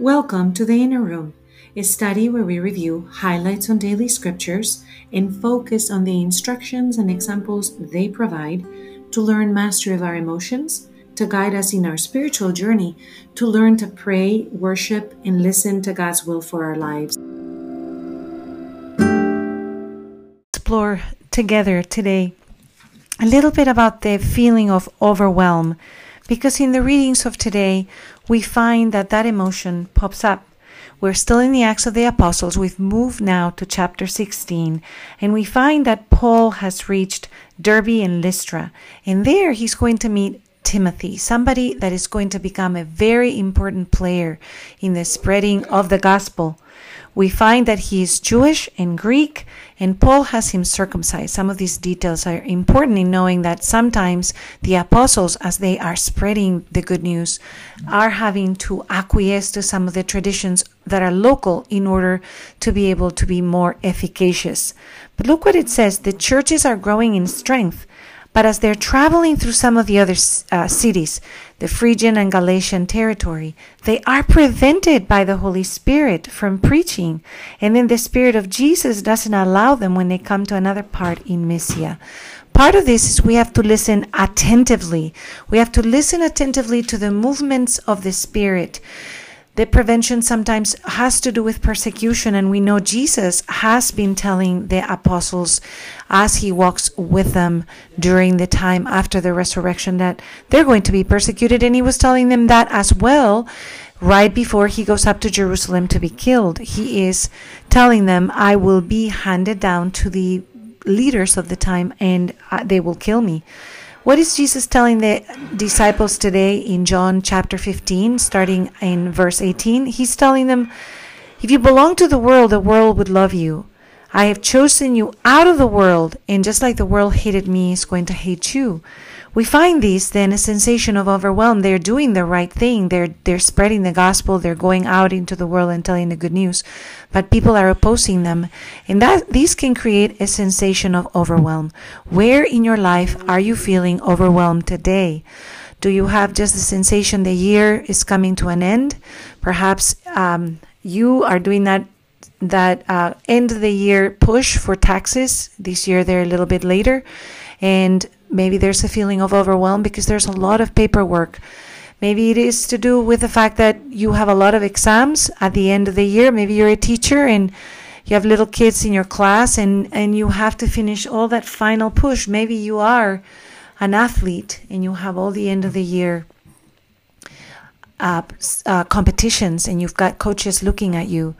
Welcome to the Inner Room, a study where we review highlights on daily scriptures and focus on the instructions and examples they provide to learn mastery of our emotions, to guide us in our spiritual journey, to learn to pray, worship, and listen to God's will for our lives. Explore together today a little bit about the feeling of overwhelm because in the readings of today we find that that emotion pops up. We're still in the Acts of the Apostles. We've moved now to chapter 16, and we find that Paul has reached Derbe and Lystra. And there he's going to meet Timothy, somebody that is going to become a very important player in the spreading of the gospel we find that he is Jewish and Greek, and Paul has him circumcised. Some of these details are important in knowing that sometimes the apostles, as they are spreading the good news, are having to acquiesce to some of the traditions that are local in order to be able to be more efficacious. But look what it says the churches are growing in strength. But as they're traveling through some of the other uh, cities, the Phrygian and Galatian territory, they are prevented by the Holy Spirit from preaching. And then the Spirit of Jesus doesn't allow them when they come to another part in Mysia. Part of this is we have to listen attentively. We have to listen attentively to the movements of the Spirit the prevention sometimes has to do with persecution. And we know Jesus has been telling the apostles as he walks with them during the time after the resurrection that they're going to be persecuted. And he was telling them that as well right before he goes up to Jerusalem to be killed. He is telling them, I will be handed down to the leaders of the time and uh, they will kill me. What is Jesus telling the disciples today in John chapter 15, starting in verse 18? He's telling them, If you belong to the world, the world would love you. I have chosen you out of the world, and just like the world hated me, is going to hate you we find these then a sensation of overwhelm. They're doing the right thing. They're they're spreading the gospel. They're going out into the world and telling the good news, but people are opposing them, and that these can create a sensation of overwhelm. Where in your life are you feeling overwhelmed today? Do you have just the sensation the year is coming to an end? Perhaps um, you are doing that that uh, end of the year push for taxes. This year they're a little bit later, and Maybe there's a feeling of overwhelm because there's a lot of paperwork. Maybe it is to do with the fact that you have a lot of exams at the end of the year. Maybe you're a teacher and you have little kids in your class and, and you have to finish all that final push. Maybe you are an athlete and you have all the end of the year uh, uh, competitions and you've got coaches looking at you.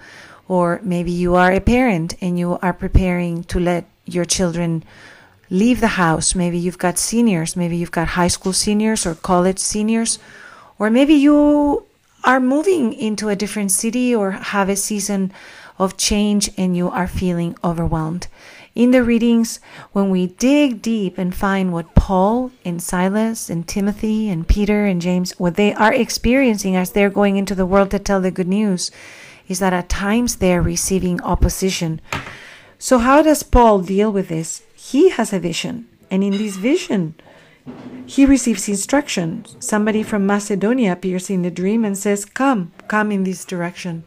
Or maybe you are a parent and you are preparing to let your children leave the house. Maybe you've got seniors, maybe you've got high school seniors or college seniors, or maybe you are moving into a different city or have a season of change and you are feeling overwhelmed. In the readings, when we dig deep and find what Paul and Silas and Timothy and Peter and James, what they are experiencing as they're going into the world to tell the good news, is that at times they're receiving opposition. So, how does Paul deal with this? he has a vision. And in this vision, he receives instruction. Somebody from Macedonia appears in the dream and says, Come, come in this direction.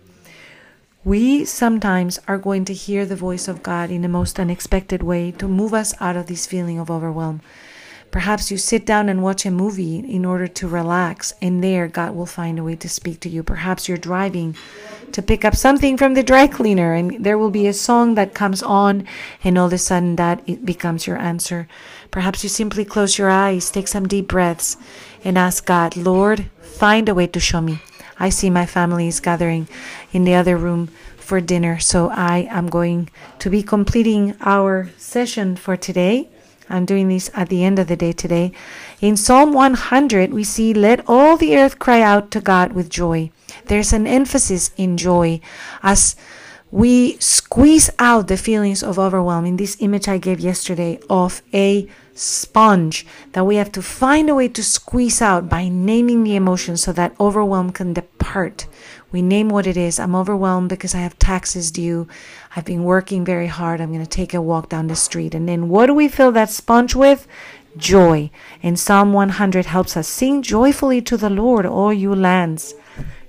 We sometimes are going to hear the voice of God in the most unexpected way to move us out of this feeling of overwhelm. Perhaps you sit down and watch a movie in order to relax, and there God will find a way to speak to you. Perhaps you're driving to pick up something from the dry cleaner, and there will be a song that comes on, and all of a sudden that it becomes your answer. Perhaps you simply close your eyes, take some deep breaths, and ask God, Lord, find a way to show me. I see my family is gathering in the other room for dinner, so I am going to be completing our session for today. I'm doing this at the end of the day today. In Psalm 100, we see, Let all the earth cry out to God with joy. There's an emphasis in joy as we squeeze out the feelings of overwhelm in this image I gave yesterday of a sponge that we have to find a way to squeeze out by naming the emotion so that overwhelm can depart. We name what it is. I'm overwhelmed because I have taxes due. I've been working very hard. I'm going to take a walk down the street. And then what do we fill that sponge with? Joy. And Psalm 100 helps us sing joyfully to the Lord, all you lands.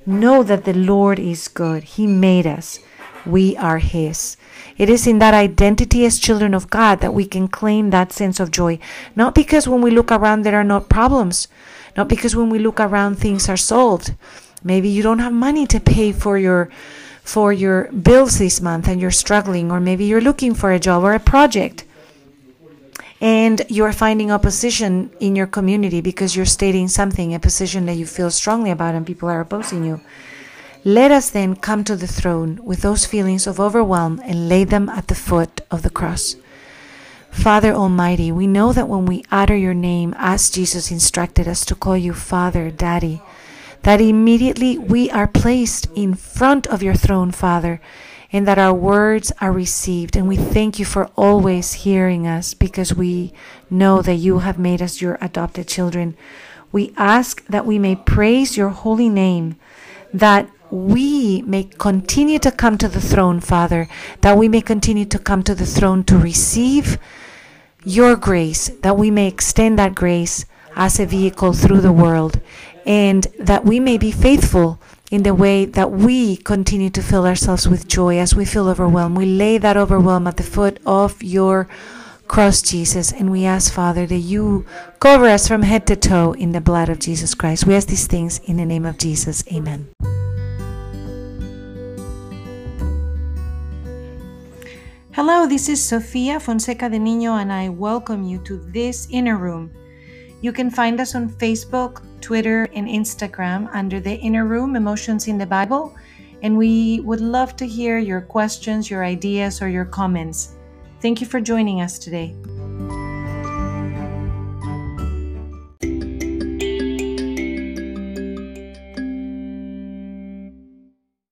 Know that the Lord is good. He made us. We are His. It is in that identity as children of God that we can claim that sense of joy. Not because when we look around there are not problems, not because when we look around things are solved. Maybe you don't have money to pay for your for your bills this month and you're struggling or maybe you're looking for a job or a project and you're finding opposition in your community because you're stating something, a position that you feel strongly about, and people are opposing you. Let us then come to the throne with those feelings of overwhelm and lay them at the foot of the cross. Father Almighty, we know that when we utter your name, as Jesus instructed us to call you Father, Daddy, that immediately we are placed in front of your throne, Father, and that our words are received. And we thank you for always hearing us because we know that you have made us your adopted children. We ask that we may praise your holy name, that we may continue to come to the throne, Father, that we may continue to come to the throne to receive your grace, that we may extend that grace as a vehicle through the world, and that we may be faithful in the way that we continue to fill ourselves with joy as we feel overwhelmed. We lay that overwhelm at the foot of your cross, Jesus, and we ask, Father, that you cover us from head to toe in the blood of Jesus Christ. We ask these things in the name of Jesus. Amen. Hello, this is Sofia Fonseca de Niño, and I welcome you to this inner room. You can find us on Facebook, Twitter, and Instagram under the Inner Room Emotions in the Bible. And we would love to hear your questions, your ideas, or your comments. Thank you for joining us today.